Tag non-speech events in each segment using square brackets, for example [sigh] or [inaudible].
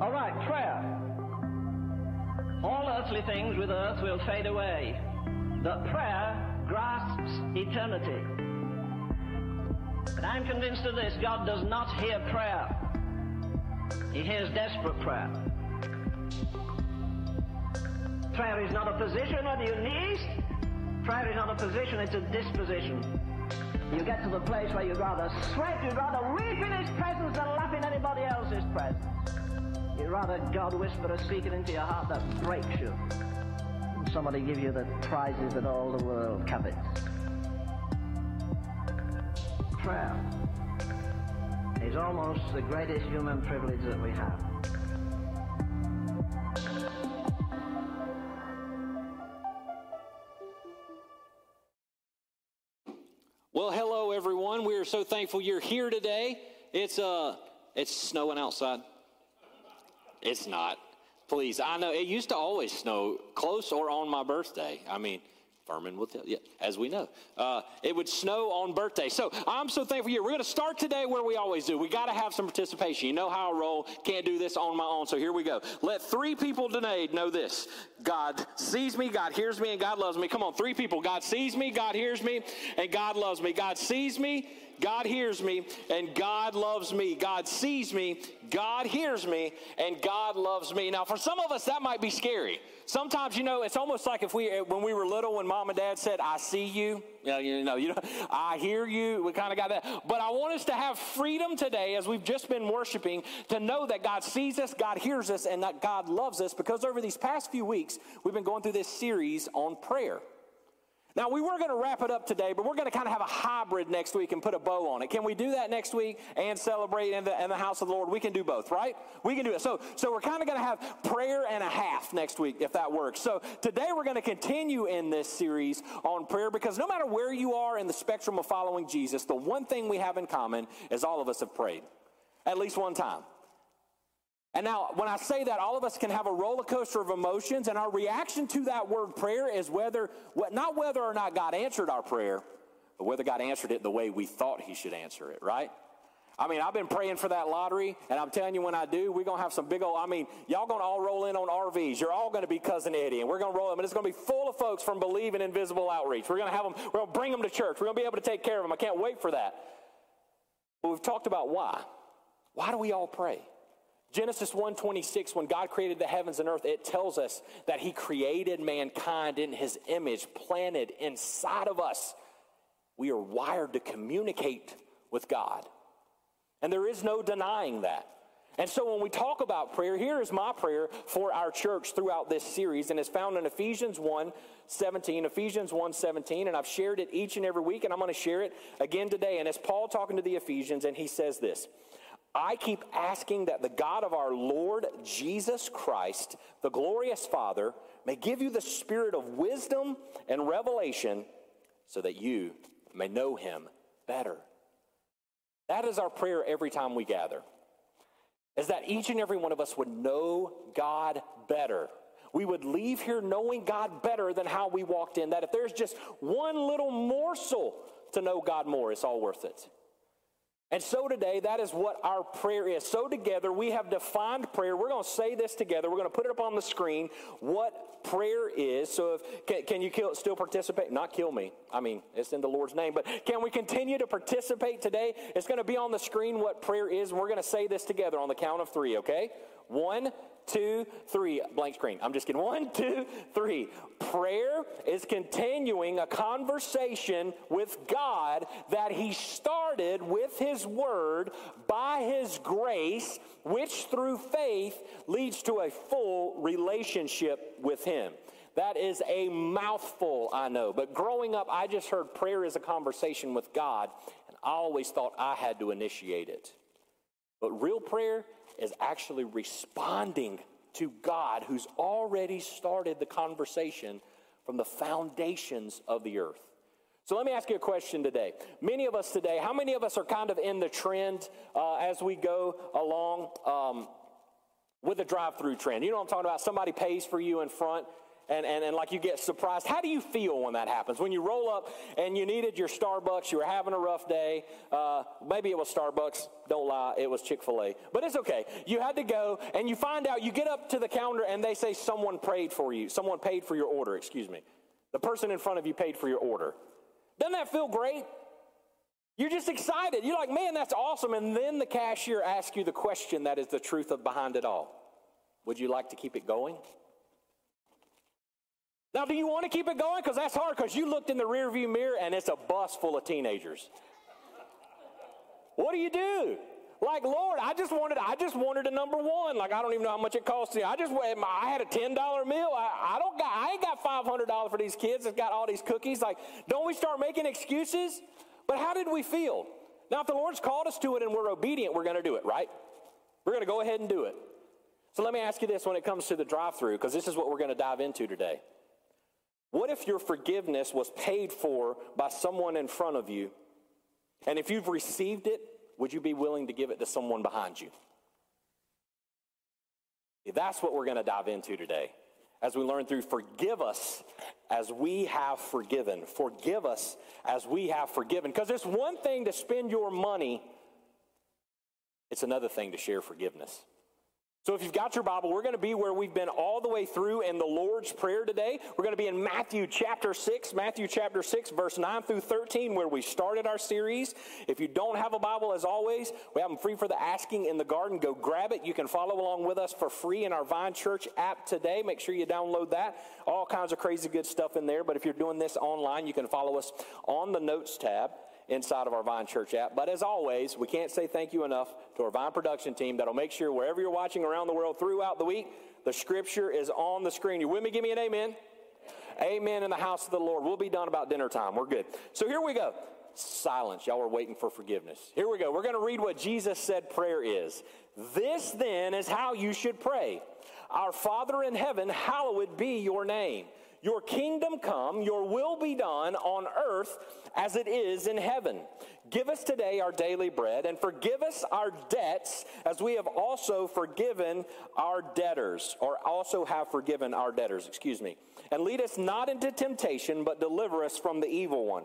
All right, prayer. All earthly things with earth will fade away, but prayer grasps eternity. But I'm convinced of this God does not hear prayer, He hears desperate prayer. Prayer is not a position on your knees. Prayer is not a position, it's a disposition. You get to the place where you'd rather sweat, you'd rather weep in His presence than laugh in anybody else's presence. You'd rather God whisper a secret into your heart that breaks you than somebody give you the prizes that all the world covets. Prayer is almost the greatest human privilege that we have. Well, hello everyone. We are so thankful you're here today. It's uh it's snowing outside. It's not. Please, I know it used to always snow close or on my birthday. I mean, Furman will tell you, as we know. Uh, it would snow on birthday. So I'm so thankful you. We're going to start today where we always do. We got to have some participation. You know how I roll. Can't do this on my own. So here we go. Let three people today know this God sees me, God hears me, and God loves me. Come on, three people. God sees me, God hears me, and God loves me. God sees me, God hears me, and God loves me. God sees me, God hears me, and God loves me. Now, for some of us, that might be scary. Sometimes, you know, it's almost like if we, when we were little, when mom and dad said, I see you, you know, you know, you know [laughs] I hear you, we kind of got that. But I want us to have freedom today, as we've just been worshiping, to know that God sees us, God hears us, and that God loves us, because over these past few weeks, we've been going through this series on prayer. Now, we were going to wrap it up today, but we're going to kind of have a hybrid next week and put a bow on it. Can we do that next week and celebrate in the, in the house of the Lord? We can do both, right? We can do it. So, so we're kind of going to have prayer and a half next week, if that works. So today we're going to continue in this series on prayer because no matter where you are in the spectrum of following Jesus, the one thing we have in common is all of us have prayed at least one time. And now, when I say that, all of us can have a roller coaster of emotions, and our reaction to that word prayer is whether, not whether or not God answered our prayer, but whether God answered it the way we thought He should answer it, right? I mean, I've been praying for that lottery, and I'm telling you, when I do, we're gonna have some big old. I mean, y'all gonna all roll in on RVs. You're all gonna be cousin Eddie, and we're gonna roll them, and it's gonna be full of folks from Believe in Invisible Outreach. We're gonna have them. We're gonna bring them to church. We're gonna be able to take care of them. I can't wait for that. But we've talked about why. Why do we all pray? Genesis 1:26 when God created the heavens and earth it tells us that he created mankind in his image planted inside of us. We are wired to communicate with God. And there is no denying that. And so when we talk about prayer, here is my prayer for our church throughout this series, and it's found in Ephesians 1 17, Ephesians 1 17, and I've shared it each and every week, and I'm going to share it again today. And it's Paul talking to the Ephesians, and he says this I keep asking that the God of our Lord Jesus Christ, the glorious Father, may give you the spirit of wisdom and revelation so that you may know him better. That is our prayer every time we gather. Is that each and every one of us would know God better. We would leave here knowing God better than how we walked in. That if there's just one little morsel to know God more, it's all worth it. And so today, that is what our prayer is. So together, we have defined prayer. We're going to say this together. We're going to put it up on the screen what prayer is. So, if, can, can you kill, still participate? Not kill me. I mean, it's in the Lord's name. But can we continue to participate today? It's going to be on the screen what prayer is. And we're going to say this together on the count of three, okay? One, two, three. Blank screen. I'm just kidding. One, two, three. Prayer is continuing a conversation with God that He started with His Word by His grace, which through faith leads to a full relationship with Him. That is a mouthful, I know. But growing up, I just heard prayer is a conversation with God, and I always thought I had to initiate it. But real prayer is actually responding to God who's already started the conversation from the foundations of the earth. So let me ask you a question today. Many of us today, how many of us are kind of in the trend uh, as we go along um, with the drive through trend? You know what I'm talking about? Somebody pays for you in front and, and, and like you get surprised. How do you feel when that happens? When you roll up and you needed your Starbucks, you were having a rough day. Uh, maybe it was Starbucks. Don't lie, it was Chick fil A. But it's okay. You had to go and you find out, you get up to the counter and they say someone prayed for you. Someone paid for your order, excuse me. The person in front of you paid for your order. Doesn't that feel great? You're just excited. You're like, man, that's awesome. And then the cashier asks you the question that is the truth of behind it all. Would you like to keep it going? Now, do you want to keep it going? Because that's hard because you looked in the rearview mirror and it's a bus full of teenagers. What do you do? Like, Lord, I just wanted, I just wanted a number one. Like, I don't even know how much it costs. I just, I had a ten dollar meal. I, I don't got, I ain't got five hundred dollars for these kids. It's got all these cookies. Like, don't we start making excuses? But how did we feel? Now, if the Lord's called us to it and we're obedient, we're going to do it, right? We're going to go ahead and do it. So let me ask you this when it comes to the drive-through, because this is what we're going to dive into today. What if your forgiveness was paid for by someone in front of you? And if you've received it, would you be willing to give it to someone behind you? That's what we're going to dive into today as we learn through forgive us as we have forgiven. Forgive us as we have forgiven. Because it's one thing to spend your money, it's another thing to share forgiveness. So, if you've got your Bible, we're going to be where we've been all the way through in the Lord's Prayer today. We're going to be in Matthew chapter 6, Matthew chapter 6, verse 9 through 13, where we started our series. If you don't have a Bible, as always, we have them free for the asking in the garden. Go grab it. You can follow along with us for free in our Vine Church app today. Make sure you download that. All kinds of crazy good stuff in there. But if you're doing this online, you can follow us on the Notes tab inside of our Vine Church app. But as always, we can't say thank you enough to our Vine production team that'll make sure wherever you're watching around the world throughout the week, the scripture is on the screen. You with me? Give me an amen. Amen in the house of the Lord. We'll be done about dinner time. We're good. So here we go. Silence. Y'all are waiting for forgiveness. Here we go. We're going to read what Jesus said prayer is. This then is how you should pray. Our Father in heaven, hallowed be your name. Your kingdom come, your will be done on earth as it is in heaven. Give us today our daily bread and forgive us our debts as we have also forgiven our debtors, or also have forgiven our debtors, excuse me. And lead us not into temptation, but deliver us from the evil one.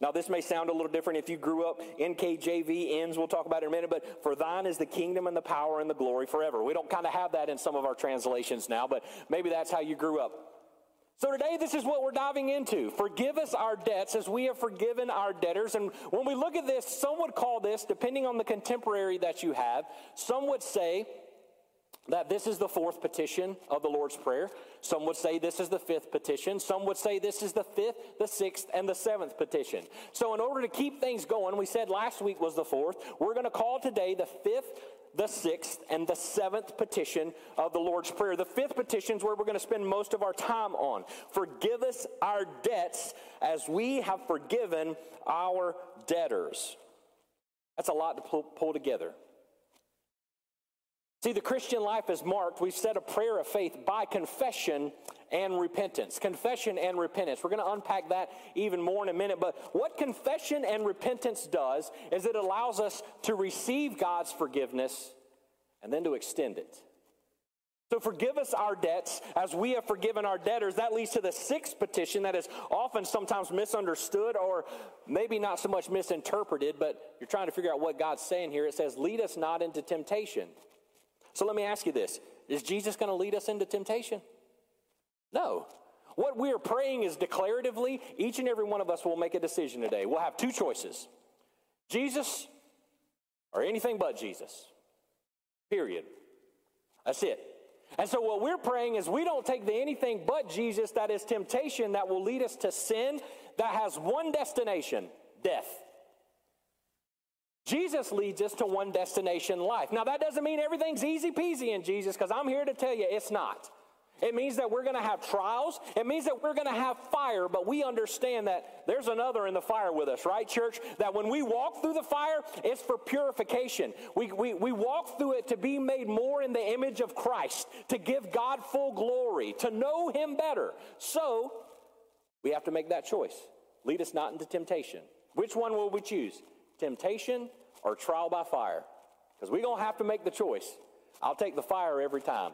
Now, this may sound a little different if you grew up NKJV, ends, we'll talk about it in a minute, but for thine is the kingdom and the power and the glory forever. We don't kind of have that in some of our translations now, but maybe that's how you grew up. So today, this is what we're diving into. Forgive us our debts as we have forgiven our debtors. And when we look at this, some would call this, depending on the contemporary that you have, some would say that this is the fourth petition of the Lord's Prayer. Some would say this is the fifth petition. Some would say this is the fifth, the sixth, and the seventh petition. So, in order to keep things going, we said last week was the fourth. We're going to call today the fifth, the sixth, and the seventh petition of the Lord's Prayer. The fifth petition is where we're going to spend most of our time on. Forgive us our debts as we have forgiven our debtors. That's a lot to pull, pull together. See, the Christian life is marked, we've said a prayer of faith by confession and repentance. Confession and repentance. We're going to unpack that even more in a minute. But what confession and repentance does is it allows us to receive God's forgiveness and then to extend it. So forgive us our debts as we have forgiven our debtors. That leads to the sixth petition that is often sometimes misunderstood or maybe not so much misinterpreted, but you're trying to figure out what God's saying here. It says, Lead us not into temptation. So let me ask you this Is Jesus going to lead us into temptation? No. What we are praying is declaratively, each and every one of us will make a decision today. We'll have two choices Jesus or anything but Jesus. Period. That's it. And so, what we're praying is we don't take the anything but Jesus that is temptation that will lead us to sin that has one destination death. Jesus leads us to one destination life. Now, that doesn't mean everything's easy peasy in Jesus, because I'm here to tell you it's not. It means that we're going to have trials. It means that we're going to have fire, but we understand that there's another in the fire with us, right, church? That when we walk through the fire, it's for purification. We, we, we walk through it to be made more in the image of Christ, to give God full glory, to know Him better. So, we have to make that choice. Lead us not into temptation. Which one will we choose? Temptation or trial by fire. Because we're going to have to make the choice. I'll take the fire every time.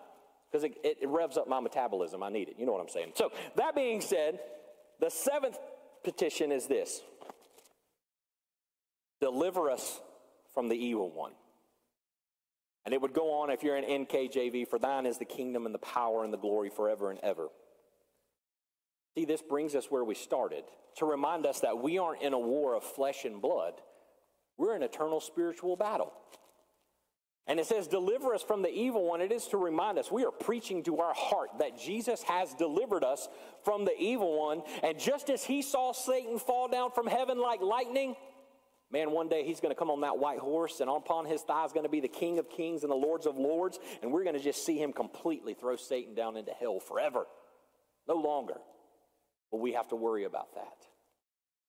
because it, it, it revs up my metabolism. I need it. You know what I'm saying. So, that being said, the seventh petition is this Deliver us from the evil one. And it would go on if you're in NKJV, for thine is the kingdom and the power and the glory forever and ever. See, this brings us where we started to remind us that we aren't in a war of flesh and blood, we're in eternal spiritual battle. And it says, deliver us from the evil one. It is to remind us, we are preaching to our heart that Jesus has delivered us from the evil one. And just as he saw Satan fall down from heaven like lightning, man, one day he's going to come on that white horse, and upon his thigh is going to be the King of kings and the Lords of lords. And we're going to just see him completely throw Satan down into hell forever. No longer will we have to worry about that.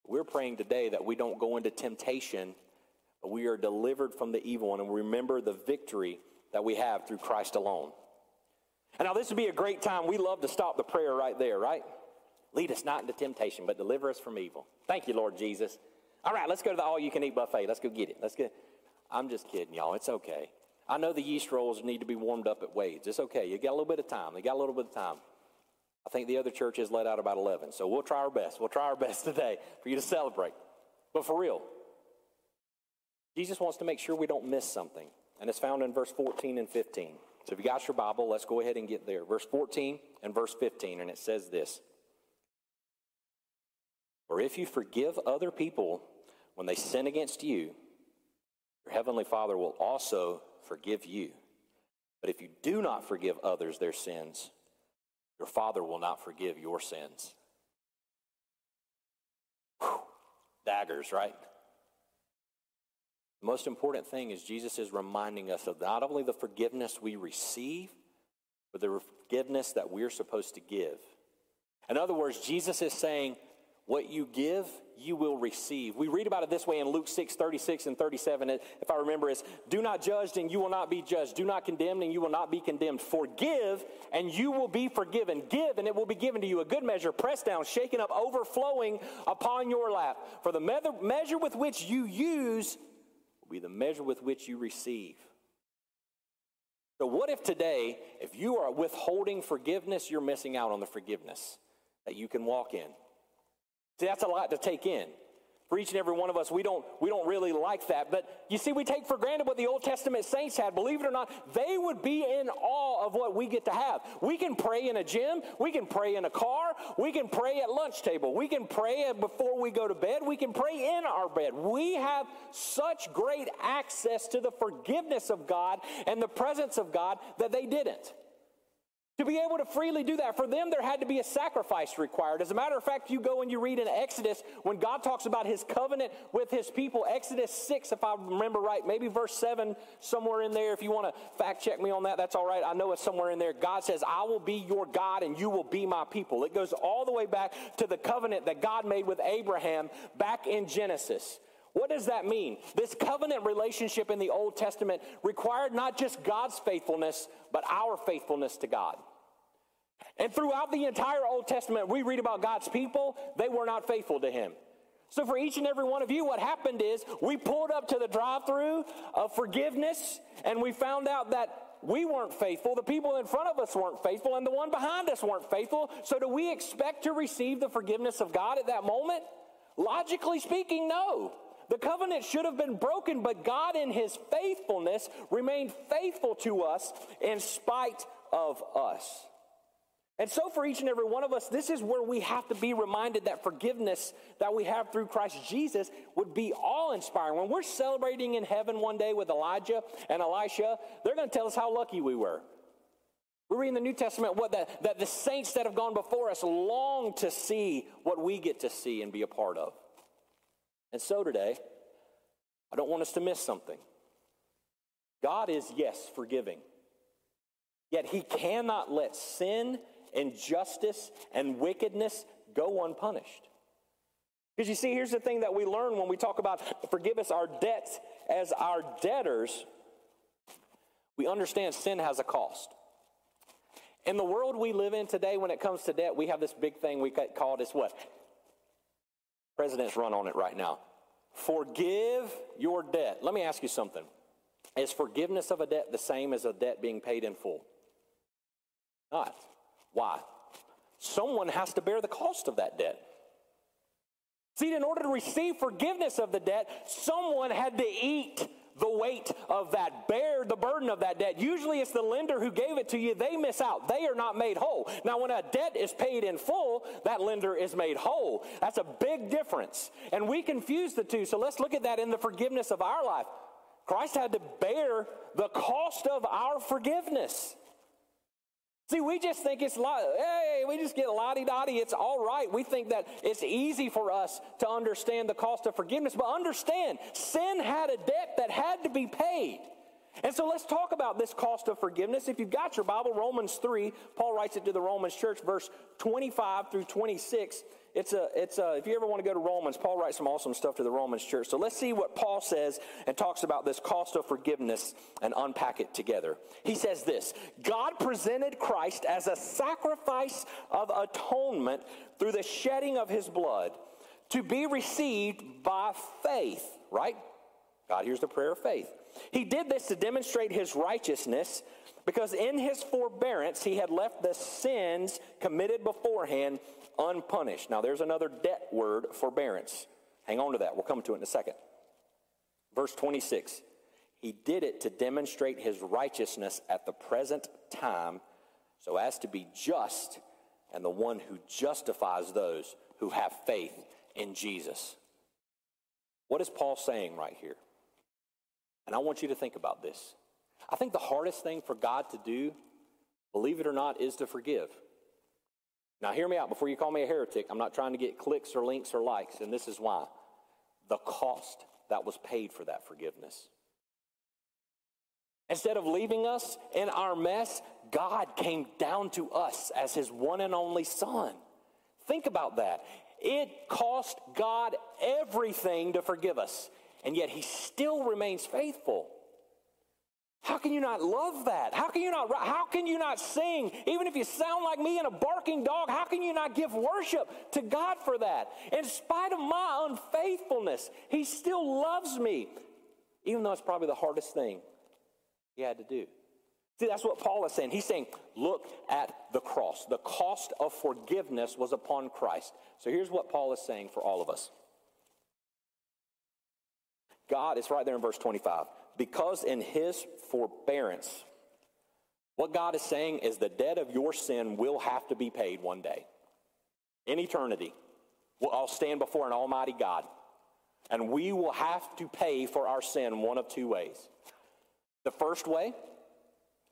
We're praying today that we don't go into temptation we are delivered from the evil one and remember the victory that we have through Christ alone. And now, this would be a great time. We love to stop the prayer right there, right? Lead us not into temptation, but deliver us from evil. Thank you, Lord Jesus. All right, let's go to the all you can eat buffet. Let's go get it. Let's get I'm just kidding, y'all. It's okay. I know the yeast rolls need to be warmed up at Wade's. It's okay. You got a little bit of time. You got a little bit of time. I think the other church has let out about 11. So we'll try our best. We'll try our best [laughs] today for you to celebrate. But for real, Jesus wants to make sure we don't miss something, and it's found in verse 14 and 15. So if you got your Bible, let's go ahead and get there. Verse 14 and verse 15, and it says this Or if you forgive other people when they sin against you, your heavenly Father will also forgive you. But if you do not forgive others their sins, your Father will not forgive your sins. Whew. Daggers, right? The most important thing is Jesus is reminding us of not only the forgiveness we receive, but the forgiveness that we're supposed to give. In other words, Jesus is saying, what you give, you will receive. We read about it this way in Luke 6, 36 and 37. If I remember, is do not judge and you will not be judged. Do not condemn and you will not be condemned. Forgive and you will be forgiven. Give and it will be given to you. A good measure, pressed down, shaken up, overflowing upon your lap. For the measure with which you use be the measure with which you receive. So, what if today, if you are withholding forgiveness, you're missing out on the forgiveness that you can walk in? See, that's a lot to take in for each and every one of us, we don't, we don't really like that. But you see, we take for granted what the Old Testament saints had. Believe it or not, they would be in awe of what we get to have. We can pray in a gym. We can pray in a car. We can pray at lunch table. We can pray before we go to bed. We can pray in our bed. We have such great access to the forgiveness of God and the presence of God that they didn't. To be able to freely do that, for them, there had to be a sacrifice required. As a matter of fact, you go and you read in Exodus when God talks about his covenant with his people, Exodus 6, if I remember right, maybe verse 7, somewhere in there. If you want to fact check me on that, that's all right. I know it's somewhere in there. God says, I will be your God and you will be my people. It goes all the way back to the covenant that God made with Abraham back in Genesis. What does that mean? This covenant relationship in the Old Testament required not just God's faithfulness, but our faithfulness to God. And throughout the entire Old Testament, we read about God's people, they were not faithful to Him. So, for each and every one of you, what happened is we pulled up to the drive through of forgiveness and we found out that we weren't faithful, the people in front of us weren't faithful, and the one behind us weren't faithful. So, do we expect to receive the forgiveness of God at that moment? Logically speaking, no. The covenant should have been broken, but God, in His faithfulness, remained faithful to us in spite of us. And so, for each and every one of us, this is where we have to be reminded that forgiveness that we have through Christ Jesus would be all inspiring. When we're celebrating in heaven one day with Elijah and Elisha, they're going to tell us how lucky we were. We read in the New Testament what the, that the saints that have gone before us long to see what we get to see and be a part of. And so today, I don't want us to miss something. God is, yes, forgiving. Yet he cannot let sin injustice, and wickedness go unpunished. Because you see, here's the thing that we learn when we talk about forgive us our debts as our debtors. We understand sin has a cost. In the world we live in today, when it comes to debt, we have this big thing we call this what? Presidents run on it right now. Forgive your debt. Let me ask you something. Is forgiveness of a debt the same as a debt being paid in full? Not. Why? Someone has to bear the cost of that debt. See, in order to receive forgiveness of the debt, someone had to eat the weight of that, bear the burden of that debt. Usually it's the lender who gave it to you, they miss out. They are not made whole. Now, when a debt is paid in full, that lender is made whole. That's a big difference. And we confuse the two. So let's look at that in the forgiveness of our life. Christ had to bear the cost of our forgiveness. See, we just think it's, hey, we just get lottie dottie, it's all right. We think that it's easy for us to understand the cost of forgiveness. But understand, sin had a debt that had to be paid. And so let's talk about this cost of forgiveness. If you've got your Bible, Romans 3, Paul writes it to the Romans church, verse 25 through 26. It's a, it's a, if you ever want to go to Romans, Paul writes some awesome stuff to the Romans church. So let's see what Paul says and talks about this cost of forgiveness and unpack it together. He says this God presented Christ as a sacrifice of atonement through the shedding of his blood to be received by faith, right? God hears the prayer of faith. He did this to demonstrate his righteousness because in his forbearance he had left the sins committed beforehand unpunished. Now, there's another debt word, forbearance. Hang on to that. We'll come to it in a second. Verse 26 He did it to demonstrate his righteousness at the present time, so as to be just and the one who justifies those who have faith in Jesus. What is Paul saying right here? And I want you to think about this. I think the hardest thing for God to do, believe it or not, is to forgive. Now, hear me out before you call me a heretic. I'm not trying to get clicks or links or likes, and this is why. The cost that was paid for that forgiveness. Instead of leaving us in our mess, God came down to us as his one and only Son. Think about that. It cost God everything to forgive us, and yet he still remains faithful. How can you not love that? How can you not how can you not sing even if you sound like me and a barking dog? How can you not give worship to God for that? In spite of my unfaithfulness, he still loves me even though it's probably the hardest thing he had to do. See, that's what Paul is saying. He's saying, look at the cross. The cost of forgiveness was upon Christ. So here's what Paul is saying for all of us. God, it's right there in verse 25 because in his forbearance, what God is saying is the debt of your sin will have to be paid one day. In eternity, I'll all stand before an almighty God, and we will have to pay for our sin one of two ways. The first way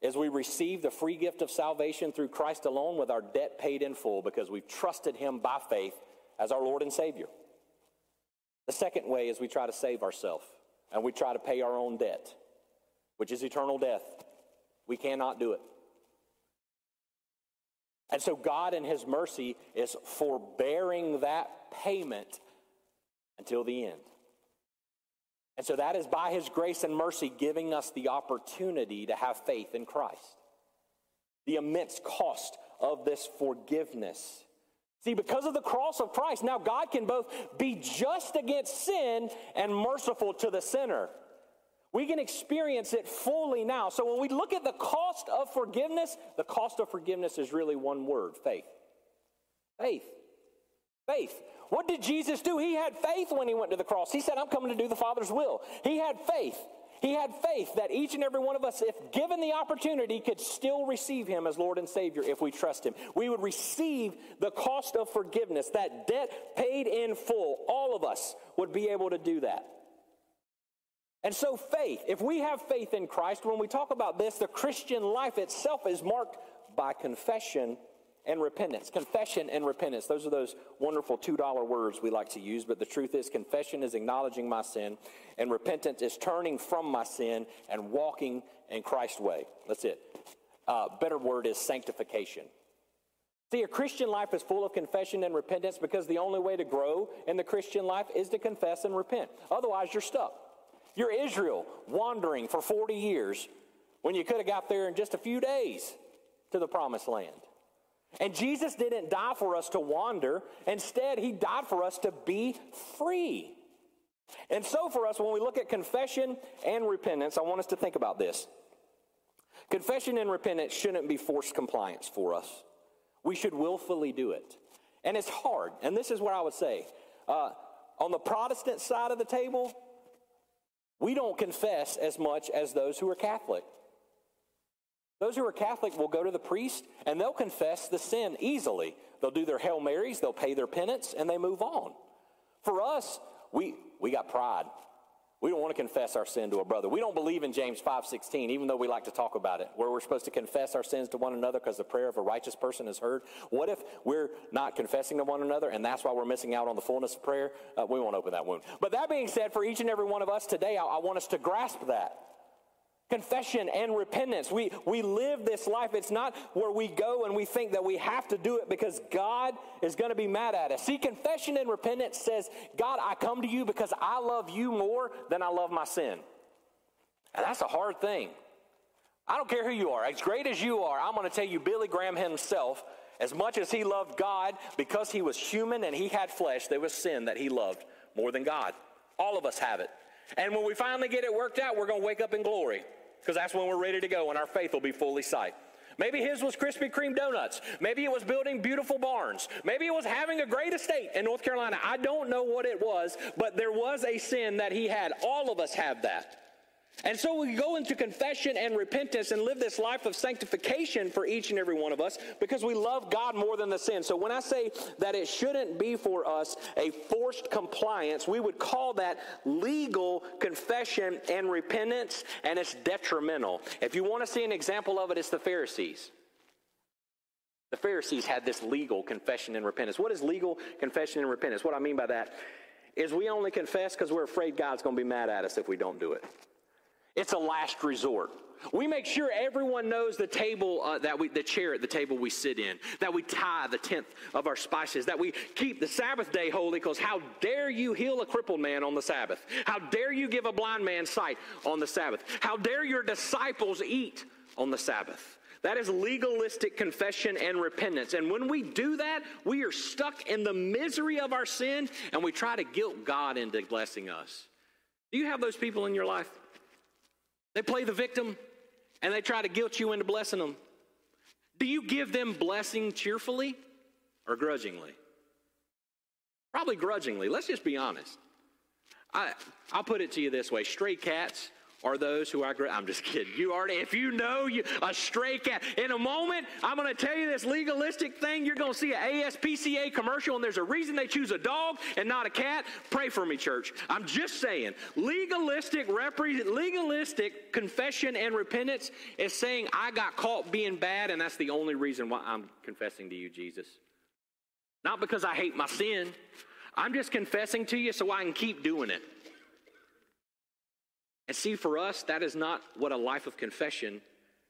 is we receive the free gift of salvation through Christ alone with our debt paid in full because we've trusted him by faith as our Lord and Savior. The second way is we try to save ourselves and we try to pay our own debt, which is eternal death. We cannot do it. And so God, in His mercy, is forbearing that payment until the end. And so that is by His grace and mercy giving us the opportunity to have faith in Christ. The immense cost of this forgiveness See, because of the cross of Christ, now God can both be just against sin and merciful to the sinner. We can experience it fully now. So when we look at the cost of forgiveness, the cost of forgiveness is really one word faith. Faith. Faith. What did Jesus do? He had faith when he went to the cross. He said, I'm coming to do the Father's will. He had faith. He had faith that each and every one of us, if given the opportunity, could still receive him as Lord and Savior if we trust him. We would receive the cost of forgiveness, that debt paid in full. All of us would be able to do that. And so, faith, if we have faith in Christ, when we talk about this, the Christian life itself is marked by confession and repentance. Confession and repentance. Those are those wonderful $2 words we like to use, but the truth is, confession is acknowledging my sin, and repentance is turning from my sin and walking in Christ's way. That's it. Uh, better word is sanctification. See, a Christian life is full of confession and repentance because the only way to grow in the Christian life is to confess and repent. Otherwise, you're stuck. You're Israel wandering for 40 years when you could have got there in just a few days to the promised land. And Jesus didn't die for us to wander. Instead, he died for us to be free. And so, for us, when we look at confession and repentance, I want us to think about this. Confession and repentance shouldn't be forced compliance for us. We should willfully do it. And it's hard. And this is what I would say uh, on the Protestant side of the table, we don't confess as much as those who are Catholic. Those who are Catholic will go to the priest and they'll confess the sin easily. They'll do their Hail Marys, they'll pay their penance, and they move on. For us, we, we got pride. We don't want to confess our sin to a brother. We don't believe in James 5:16 even though we like to talk about it. Where we're supposed to confess our sins to one another because the prayer of a righteous person is heard. What if we're not confessing to one another and that's why we're missing out on the fullness of prayer? Uh, we won't open that wound. But that being said, for each and every one of us today, I, I want us to grasp that. Confession and repentance. We, we live this life. It's not where we go and we think that we have to do it because God is going to be mad at us. See, confession and repentance says, God, I come to you because I love you more than I love my sin. And that's a hard thing. I don't care who you are, as great as you are, I'm going to tell you, Billy Graham himself, as much as he loved God, because he was human and he had flesh, there was sin that he loved more than God. All of us have it. And when we finally get it worked out, we're going to wake up in glory because that's when we're ready to go and our faith will be fully sight. Maybe his was Krispy Kreme donuts. Maybe it was building beautiful barns. Maybe it was having a great estate in North Carolina. I don't know what it was, but there was a sin that he had. All of us have that. And so we go into confession and repentance and live this life of sanctification for each and every one of us because we love God more than the sin. So when I say that it shouldn't be for us a forced compliance, we would call that legal confession and repentance, and it's detrimental. If you want to see an example of it, it's the Pharisees. The Pharisees had this legal confession and repentance. What is legal confession and repentance? What I mean by that is we only confess because we're afraid God's going to be mad at us if we don't do it. It's a last resort. We make sure everyone knows the table uh, that we, the chair at the table we sit in, that we tie the tenth of our spices, that we keep the Sabbath day holy because how dare you heal a crippled man on the Sabbath? How dare you give a blind man sight on the Sabbath? How dare your disciples eat on the Sabbath? That is legalistic confession and repentance. And when we do that, we are stuck in the misery of our sin and we try to guilt God into blessing us. Do you have those people in your life? They play the victim and they try to guilt you into blessing them. Do you give them blessing cheerfully or grudgingly? Probably grudgingly. Let's just be honest. I, I'll put it to you this way stray cats are those who I agree. I'm just kidding. You already, if you know you a stray cat. In a moment, I'm going to tell you this legalistic thing. You're going to see an ASPCA commercial, and there's a reason they choose a dog and not a cat. Pray for me, church. I'm just saying, legalistic, repre- legalistic confession and repentance is saying I got caught being bad, and that's the only reason why I'm confessing to you, Jesus. Not because I hate my sin. I'm just confessing to you so I can keep doing it. And see, for us, that is not what a life of confession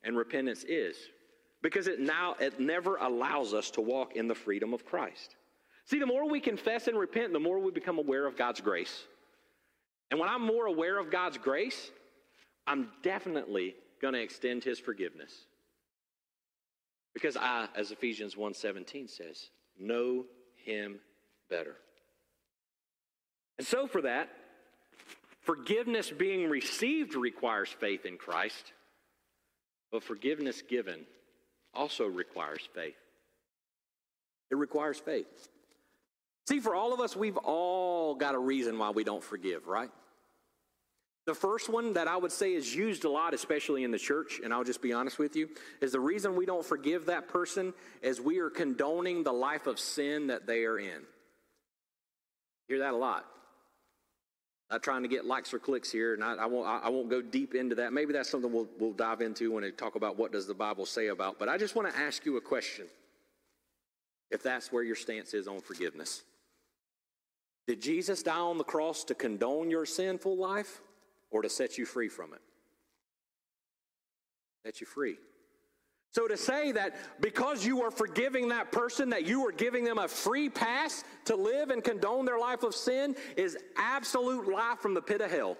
and repentance is. Because it now, it never allows us to walk in the freedom of Christ. See, the more we confess and repent, the more we become aware of God's grace. And when I'm more aware of God's grace, I'm definitely going to extend his forgiveness. Because I, as Ephesians 1:17 says, know him better. And so for that, Forgiveness being received requires faith in Christ, but forgiveness given also requires faith. It requires faith. See, for all of us, we've all got a reason why we don't forgive, right? The first one that I would say is used a lot, especially in the church, and I'll just be honest with you, is the reason we don't forgive that person is we are condoning the life of sin that they are in. You hear that a lot. Not trying to get likes or clicks here, and I, I, won't, I won't go deep into that. Maybe that's something we'll, we'll dive into when we talk about what does the Bible say about. But I just want to ask you a question, if that's where your stance is on forgiveness. Did Jesus die on the cross to condone your sinful life or to set you free from it? Set you free. So to say that because you are forgiving that person, that you are giving them a free pass to live and condone their life of sin is absolute lie from the pit of hell.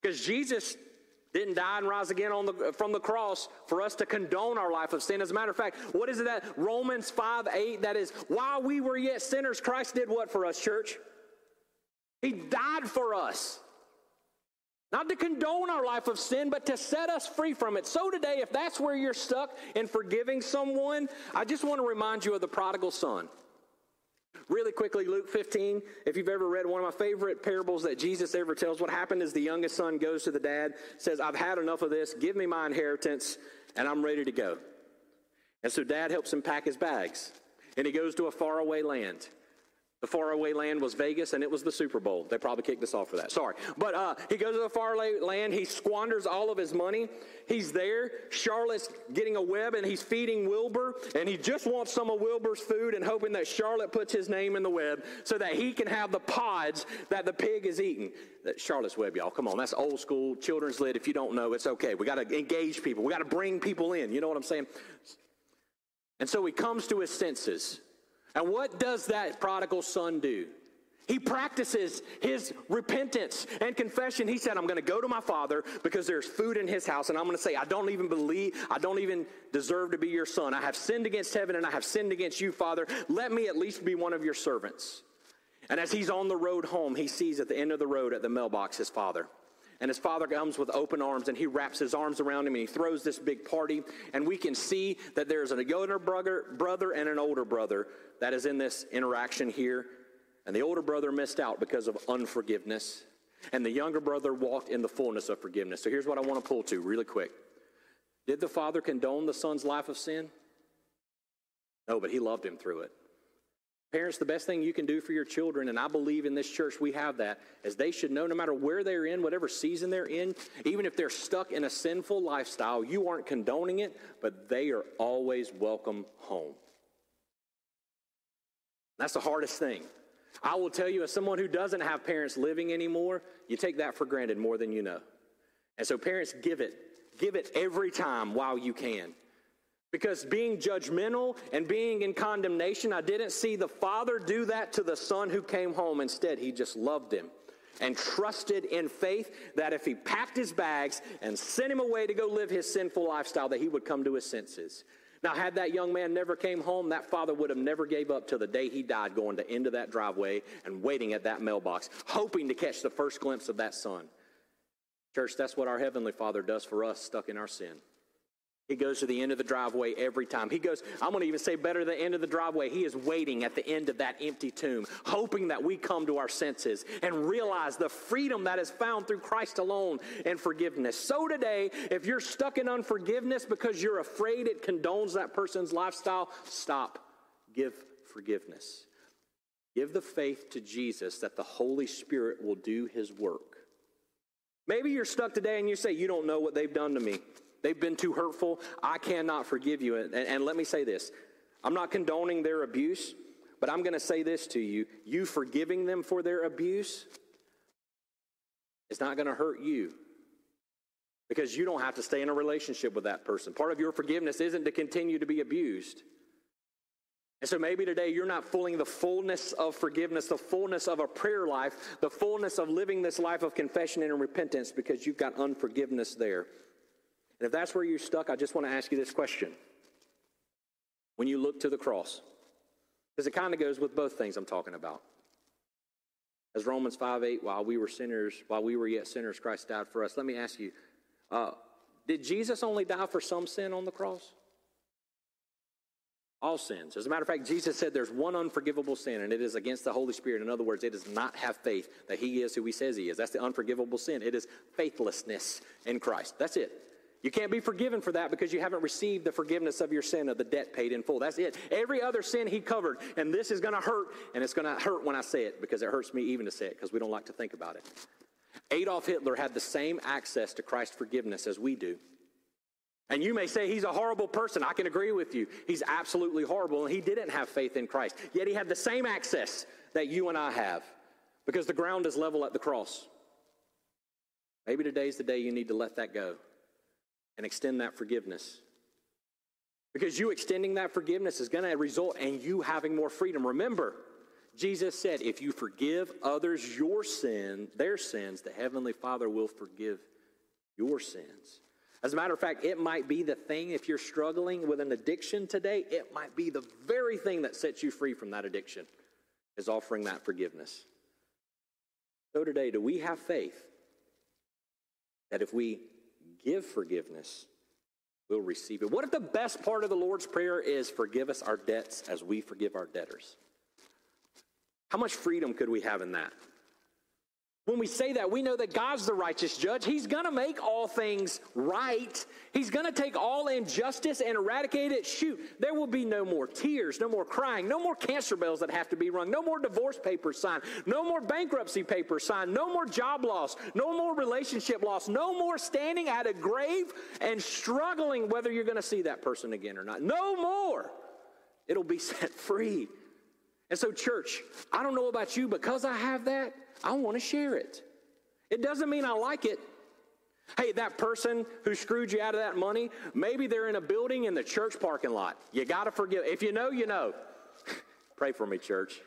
Because Jesus didn't die and rise again the, from the cross for us to condone our life of sin. As a matter of fact, what is it that Romans 5 8 that is, while we were yet sinners, Christ did what for us, church? He died for us. Not to condone our life of sin, but to set us free from it. So today, if that's where you're stuck in forgiving someone, I just want to remind you of the prodigal son. Really quickly, Luke 15, if you've ever read one of my favorite parables that Jesus ever tells, what happened is the youngest son goes to the dad, says, I've had enough of this, give me my inheritance, and I'm ready to go. And so dad helps him pack his bags, and he goes to a faraway land. The faraway land was Vegas, and it was the Super Bowl. They probably kicked us off for that. Sorry. But uh, he goes to the faraway land. He squanders all of his money. He's there. Charlotte's getting a web, and he's feeding Wilbur. And he just wants some of Wilbur's food and hoping that Charlotte puts his name in the web so that he can have the pods that the pig is eating. That Charlotte's Web, y'all. Come on. That's old school children's lit. If you don't know, it's okay. We got to engage people. We got to bring people in. You know what I'm saying? And so he comes to his senses. And what does that prodigal son do? He practices his repentance and confession. He said, I'm going to go to my father because there's food in his house, and I'm going to say, I don't even believe, I don't even deserve to be your son. I have sinned against heaven and I have sinned against you, Father. Let me at least be one of your servants. And as he's on the road home, he sees at the end of the road at the mailbox his father. And his father comes with open arms and he wraps his arms around him and he throws this big party. And we can see that there's a younger brother, brother and an older brother that is in this interaction here. And the older brother missed out because of unforgiveness. And the younger brother walked in the fullness of forgiveness. So here's what I want to pull to really quick. Did the father condone the son's life of sin? No, but he loved him through it. Parents, the best thing you can do for your children, and I believe in this church we have that, is they should know no matter where they're in, whatever season they're in, even if they're stuck in a sinful lifestyle, you aren't condoning it, but they are always welcome home. That's the hardest thing. I will tell you, as someone who doesn't have parents living anymore, you take that for granted more than you know. And so, parents, give it. Give it every time while you can. Because being judgmental and being in condemnation, I didn't see the father do that to the son who came home. Instead, he just loved him and trusted in faith that if he packed his bags and sent him away to go live his sinful lifestyle, that he would come to his senses. Now, had that young man never came home, that father would have never gave up till the day he died, going to into that driveway and waiting at that mailbox, hoping to catch the first glimpse of that son. Church, that's what our Heavenly Father does for us stuck in our sin. He goes to the end of the driveway every time. He goes, I'm going to even say better the end of the driveway. He is waiting at the end of that empty tomb, hoping that we come to our senses and realize the freedom that is found through Christ alone and forgiveness. So today, if you're stuck in unforgiveness because you're afraid it condones that person's lifestyle, stop. Give forgiveness. Give the faith to Jesus that the Holy Spirit will do his work. Maybe you're stuck today and you say, You don't know what they've done to me. They've been too hurtful. I cannot forgive you. And, and let me say this I'm not condoning their abuse, but I'm going to say this to you. You forgiving them for their abuse is not going to hurt you because you don't have to stay in a relationship with that person. Part of your forgiveness isn't to continue to be abused. And so maybe today you're not feeling the fullness of forgiveness, the fullness of a prayer life, the fullness of living this life of confession and repentance because you've got unforgiveness there. And if that's where you're stuck, I just want to ask you this question. When you look to the cross, because it kind of goes with both things I'm talking about. As Romans 5 8, while we were sinners, while we were yet sinners, Christ died for us. Let me ask you, uh, did Jesus only die for some sin on the cross? All sins. As a matter of fact, Jesus said there's one unforgivable sin, and it is against the Holy Spirit. In other words, it does not have faith that He is who He says He is. That's the unforgivable sin. It is faithlessness in Christ. That's it. You can't be forgiven for that because you haven't received the forgiveness of your sin of the debt paid in full. That's it. Every other sin he covered, and this is going to hurt, and it's going to hurt when I say it because it hurts me even to say it because we don't like to think about it. Adolf Hitler had the same access to Christ's forgiveness as we do. And you may say he's a horrible person. I can agree with you. He's absolutely horrible, and he didn't have faith in Christ. Yet he had the same access that you and I have because the ground is level at the cross. Maybe today's the day you need to let that go and extend that forgiveness. Because you extending that forgiveness is going to result in you having more freedom. Remember, Jesus said, if you forgive others your sin, their sins, the Heavenly Father will forgive your sins. As a matter of fact, it might be the thing, if you're struggling with an addiction today, it might be the very thing that sets you free from that addiction, is offering that forgiveness. So today, do we have faith that if we give forgiveness, we'll receive it. What if the best part of the Lord's Prayer is forgive us our debts as we forgive our debtors? How much freedom could we have in that? When we say that, we know that God's the righteous judge. He's going to make all things right. He's going to take all injustice and eradicate it. Shoot, there will be no more tears, no more crying, no more cancer bells that have to be rung, no more divorce papers signed, no more bankruptcy papers signed, no more job loss, no more relationship loss, no more standing at a grave and struggling whether you're going to see that person again or not. No more. It'll be [laughs] set free. And so, church, I don't know about you, because I have that, I want to share it. It doesn't mean I like it. Hey, that person who screwed you out of that money, maybe they're in a building in the church parking lot. You got to forgive. If you know, you know. [laughs] Pray for me, church.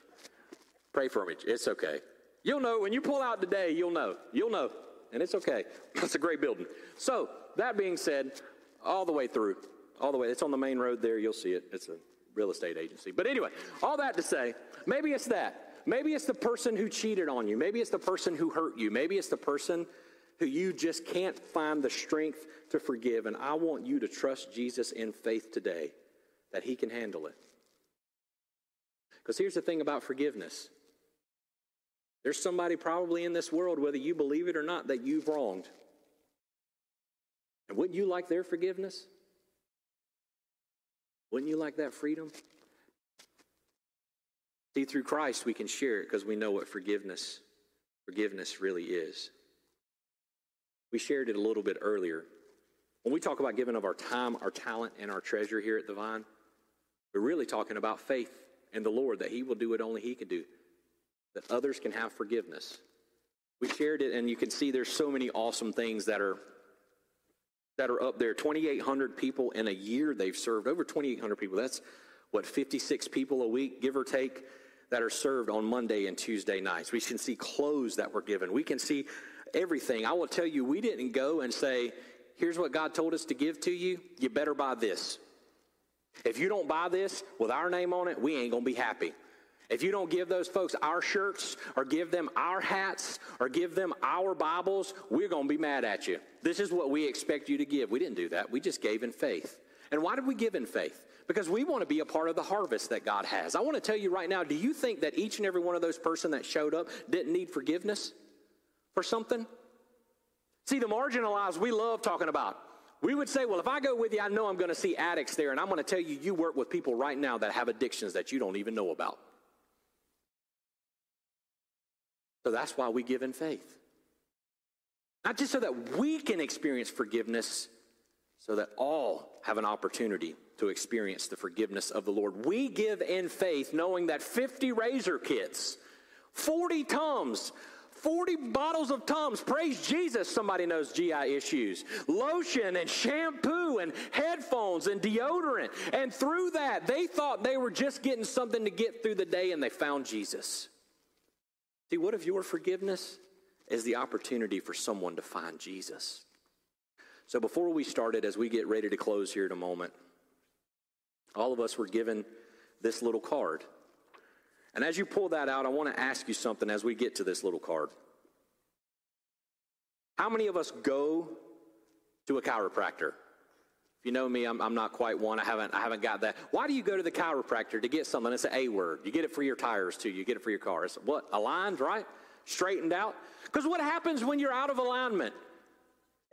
Pray for me. It's okay. You'll know when you pull out today, you'll know. You'll know. And it's okay. [laughs] That's a great building. So, that being said, all the way through, all the way, it's on the main road there. You'll see it. It's a real estate agency. But anyway, all that to say, maybe it's that. Maybe it's the person who cheated on you. Maybe it's the person who hurt you. Maybe it's the person who you just can't find the strength to forgive. And I want you to trust Jesus in faith today that he can handle it. Because here's the thing about forgiveness there's somebody probably in this world, whether you believe it or not, that you've wronged. And wouldn't you like their forgiveness? Wouldn't you like that freedom? See, through Christ, we can share it because we know what forgiveness, forgiveness really is. We shared it a little bit earlier. When we talk about giving of our time, our talent, and our treasure here at the Vine, we're really talking about faith in the Lord that He will do what only He can do, that others can have forgiveness. We shared it, and you can see there's so many awesome things that are that are up there. 2,800 people in a year they've served. Over 2,800 people. That's what 56 people a week, give or take that are served on Monday and Tuesday nights. We can see clothes that were given. We can see everything. I will tell you, we didn't go and say, here's what God told us to give to you. You better buy this. If you don't buy this with our name on it, we ain't going to be happy. If you don't give those folks our shirts or give them our hats or give them our Bibles, we're going to be mad at you. This is what we expect you to give. We didn't do that. We just gave in faith. And why did we give in faith? Because we want to be a part of the harvest that God has. I want to tell you right now do you think that each and every one of those person that showed up didn't need forgiveness for something? See, the marginalized we love talking about. We would say, well, if I go with you, I know I'm going to see addicts there, and I'm going to tell you, you work with people right now that have addictions that you don't even know about. So that's why we give in faith. Not just so that we can experience forgiveness, so that all have an opportunity to experience the forgiveness of the Lord. We give in faith knowing that 50 razor kits, 40 Tums, 40 bottles of Tums, praise Jesus, somebody knows GI issues, lotion and shampoo and headphones and deodorant. And through that, they thought they were just getting something to get through the day and they found Jesus. See, what if your forgiveness is the opportunity for someone to find Jesus? So before we started, as we get ready to close here in a moment, all of us were given this little card. And as you pull that out, I want to ask you something as we get to this little card. How many of us go to a chiropractor? If you know me, I'm, I'm, not quite one. I haven't, I haven't got that. Why do you go to the chiropractor to get something? It's an A word. You get it for your tires too. You get it for your car. It's what? Aligned, right? Straightened out? Because what happens when you're out of alignment?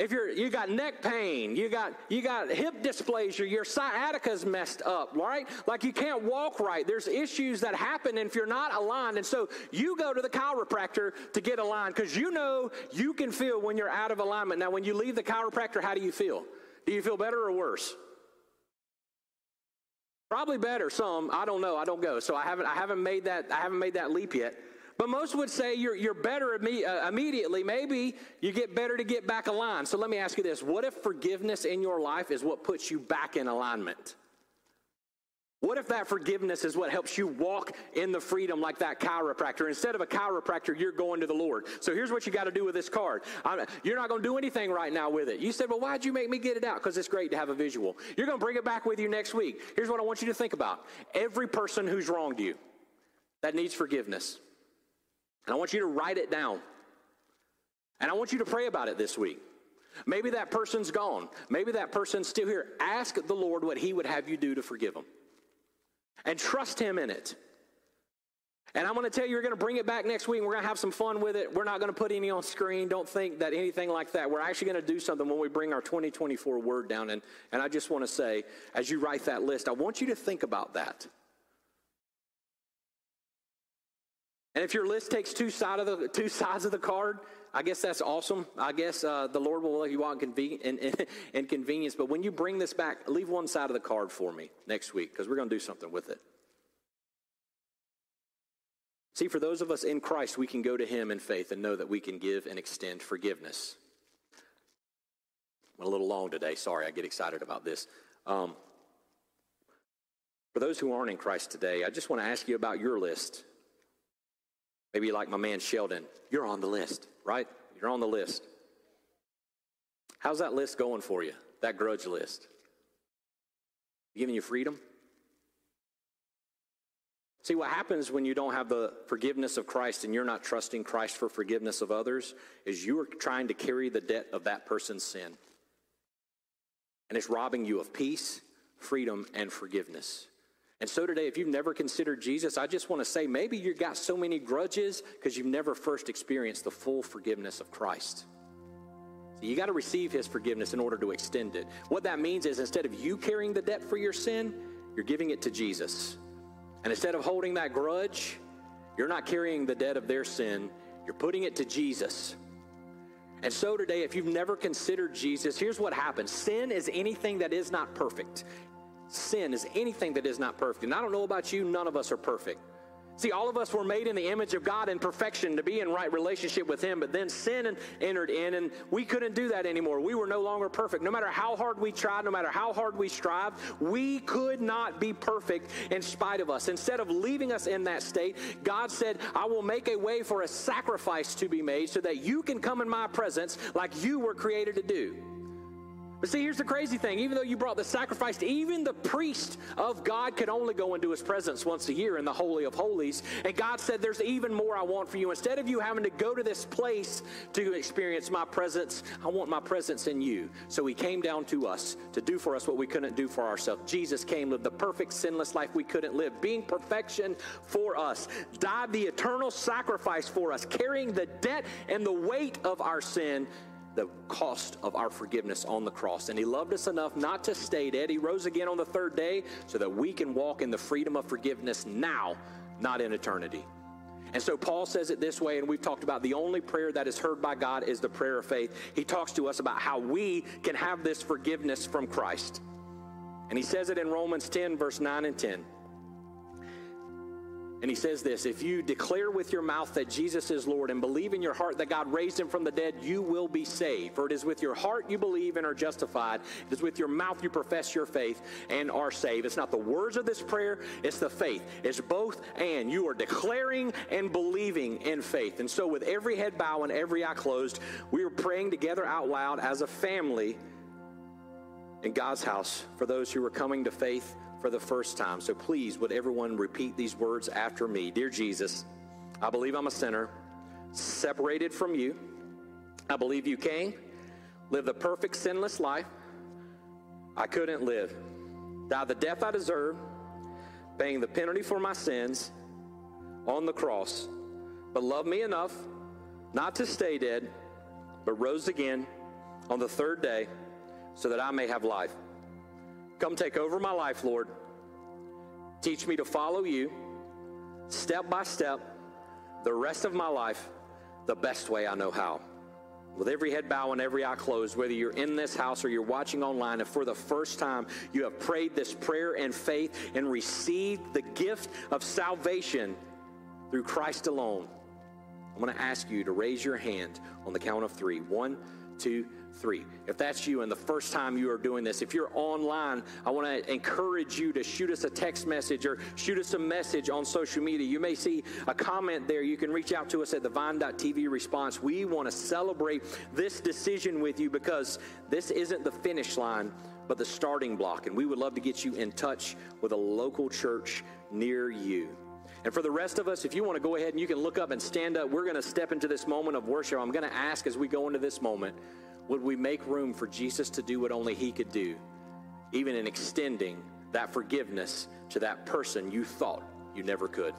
If you're you got neck pain, you got you got hip dysplasia, your sciatica's messed up, right? Like you can't walk right. There's issues that happen if you're not aligned. And so you go to the chiropractor to get aligned because you know you can feel when you're out of alignment. Now, when you leave the chiropractor, how do you feel? Do you feel better or worse? Probably better. Some I don't know. I don't go, so I haven't I haven't made that I haven't made that leap yet. But most would say you're, you're better uh, immediately. Maybe you get better to get back aligned. So let me ask you this What if forgiveness in your life is what puts you back in alignment? What if that forgiveness is what helps you walk in the freedom like that chiropractor? Instead of a chiropractor, you're going to the Lord. So here's what you got to do with this card. I'm, you're not going to do anything right now with it. You said, well, why'd you make me get it out? Because it's great to have a visual. You're going to bring it back with you next week. Here's what I want you to think about every person who's wronged you that needs forgiveness. And I want you to write it down. And I want you to pray about it this week. Maybe that person's gone. Maybe that person's still here. Ask the Lord what He would have you do to forgive them. And trust Him in it. And I'm going to tell you, we're going to bring it back next week. We're going to have some fun with it. We're not going to put any on screen. Don't think that anything like that. We're actually going to do something when we bring our 2024 word down. And, and I just want to say, as you write that list, I want you to think about that. And if your list takes two, side of the, two sides of the card, I guess that's awesome. I guess uh, the Lord will let you out in, in, in, [laughs] in convenience. But when you bring this back, leave one side of the card for me next week because we're going to do something with it. See, for those of us in Christ, we can go to Him in faith and know that we can give and extend forgiveness. Went a little long today. Sorry, I get excited about this. Um, for those who aren't in Christ today, I just want to ask you about your list. Maybe like my man Sheldon, you're on the list, right? You're on the list. How's that list going for you? That grudge list? Giving you freedom? See, what happens when you don't have the forgiveness of Christ and you're not trusting Christ for forgiveness of others is you are trying to carry the debt of that person's sin. And it's robbing you of peace, freedom, and forgiveness. And so today, if you've never considered Jesus, I just want to say maybe you've got so many grudges because you've never first experienced the full forgiveness of Christ. So you got to receive his forgiveness in order to extend it. What that means is instead of you carrying the debt for your sin, you're giving it to Jesus. And instead of holding that grudge, you're not carrying the debt of their sin, you're putting it to Jesus. And so today, if you've never considered Jesus, here's what happens sin is anything that is not perfect. Sin is anything that is not perfect. And I don't know about you, none of us are perfect. See, all of us were made in the image of God in perfection to be in right relationship with Him, but then sin entered in, and we couldn't do that anymore. We were no longer perfect. No matter how hard we tried, no matter how hard we strived, we could not be perfect in spite of us. Instead of leaving us in that state, God said, I will make a way for a sacrifice to be made so that you can come in my presence like you were created to do. But see, here's the crazy thing. Even though you brought the sacrifice, even the priest of God could only go into his presence once a year in the Holy of Holies. And God said, There's even more I want for you. Instead of you having to go to this place to experience my presence, I want my presence in you. So he came down to us to do for us what we couldn't do for ourselves. Jesus came, lived the perfect, sinless life we couldn't live, being perfection for us, died the eternal sacrifice for us, carrying the debt and the weight of our sin the cost of our forgiveness on the cross. And He loved us enough not to stay dead. He rose again on the third day so that we can walk in the freedom of forgiveness now, not in eternity. And so Paul says it this way, and we've talked about the only prayer that is heard by God is the prayer of faith. He talks to us about how we can have this forgiveness from Christ. And he says it in Romans 10, verse 9 and 10. And he says this if you declare with your mouth that Jesus is Lord and believe in your heart that God raised him from the dead, you will be saved. For it is with your heart you believe and are justified, it is with your mouth you profess your faith and are saved. It's not the words of this prayer, it's the faith. It's both and. You are declaring and believing in faith. And so, with every head bow and every eye closed, we are praying together out loud as a family in God's house for those who are coming to faith for the first time. So please, would everyone repeat these words after me? Dear Jesus, I believe I'm a sinner, separated from you. I believe you came, lived the perfect sinless life I couldn't live, died the death I deserved, paying the penalty for my sins on the cross, but loved me enough not to stay dead, but rose again on the third day so that I may have life. Come take over my life, Lord. Teach me to follow you step by step the rest of my life the best way I know how. With every head bow and every eye closed, whether you're in this house or you're watching online, if for the first time you have prayed this prayer in faith and received the gift of salvation through Christ alone, I'm going to ask you to raise your hand on the count of three. One, two, three. If that's you and the first time you are doing this, if you're online, I want to encourage you to shoot us a text message or shoot us a message on social media. You may see a comment there. You can reach out to us at the Vine.tv response. We want to celebrate this decision with you because this isn't the finish line, but the starting block. And we would love to get you in touch with a local church near you. And for the rest of us, if you want to go ahead and you can look up and stand up, we're going to step into this moment of worship. I'm going to ask as we go into this moment would we make room for Jesus to do what only He could do, even in extending that forgiveness to that person you thought you never could?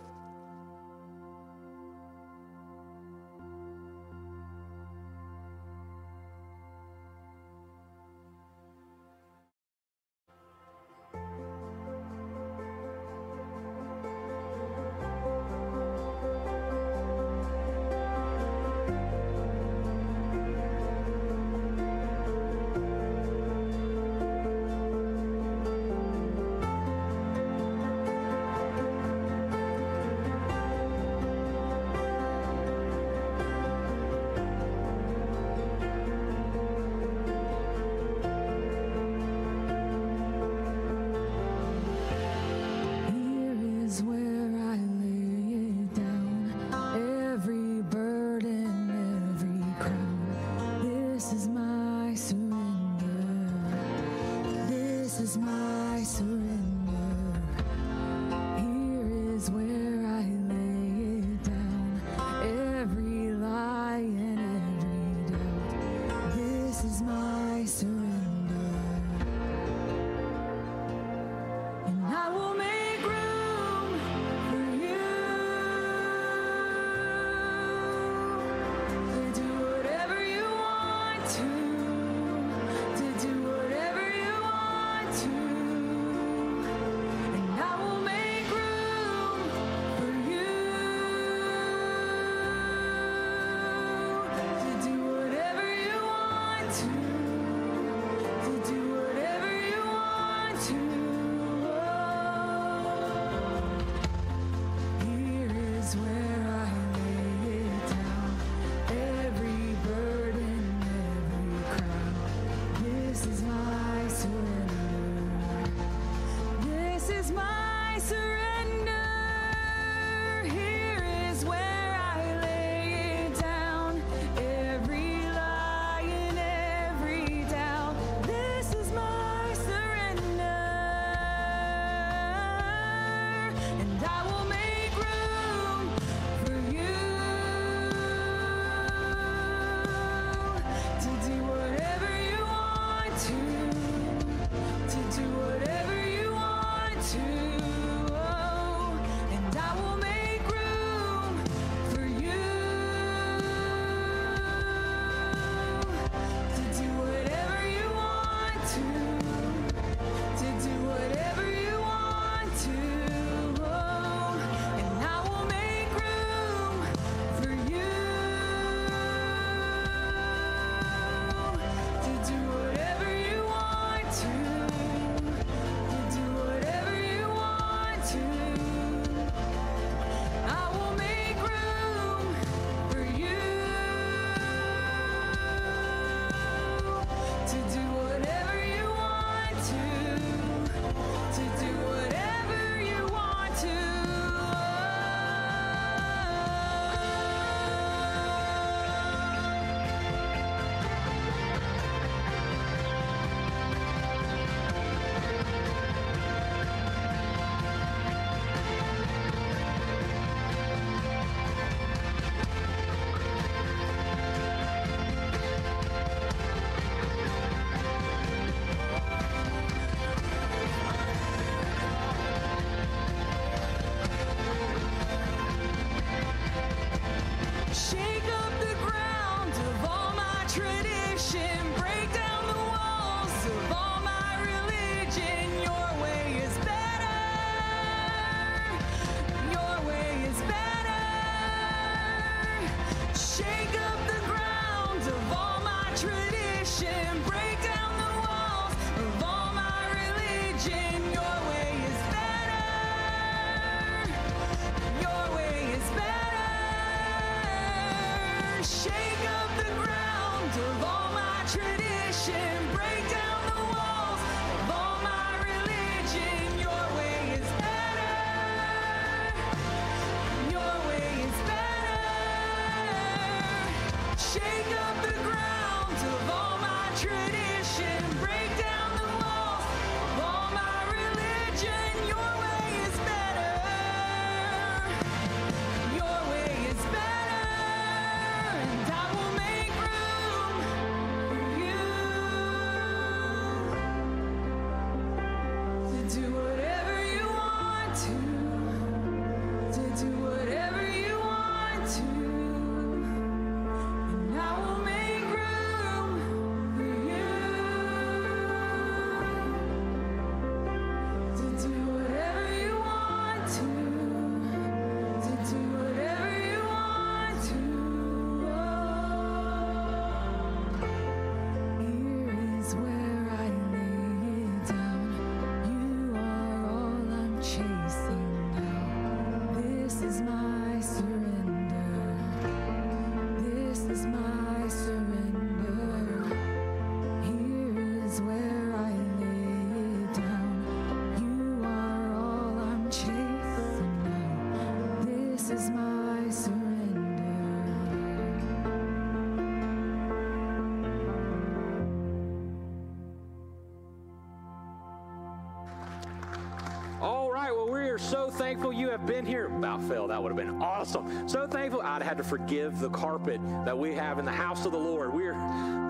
So thankful you have been here. About fell, that would have been awesome. So thankful I'd had to forgive the carpet that we have in the house of the Lord. We're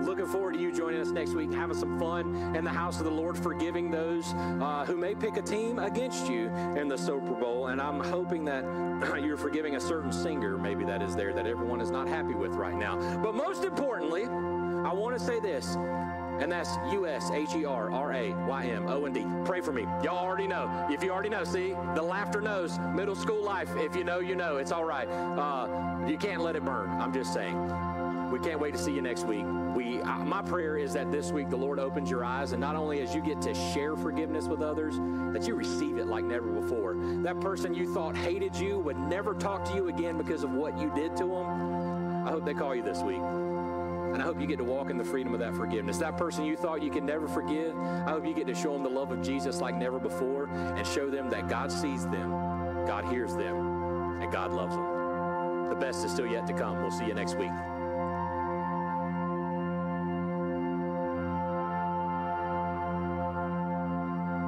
looking forward to you joining us next week, having some fun in the house of the Lord, forgiving those uh, who may pick a team against you in the Super Bowl. And I'm hoping that [clears throat] you're forgiving a certain singer, maybe that is there, that everyone is not happy with right now. But most importantly, I want to say this and that's U S H E R R A Y M O N D. Pray for me. Y'all already know. If you already know, see, the laughter knows. Middle school life, if you know, you know. It's all right. Uh, you can't let it burn. I'm just saying. We can't wait to see you next week. We, uh, my prayer is that this week the Lord opens your eyes, and not only as you get to share forgiveness with others, that you receive it like never before. That person you thought hated you would never talk to you again because of what you did to them. I hope they call you this week. And I hope you get to walk in the freedom of that forgiveness. That person you thought you could never forgive, I hope you get to show them the love of Jesus like never before and show them that God sees them, God hears them, and God loves them. The best is still yet to come. We'll see you next week.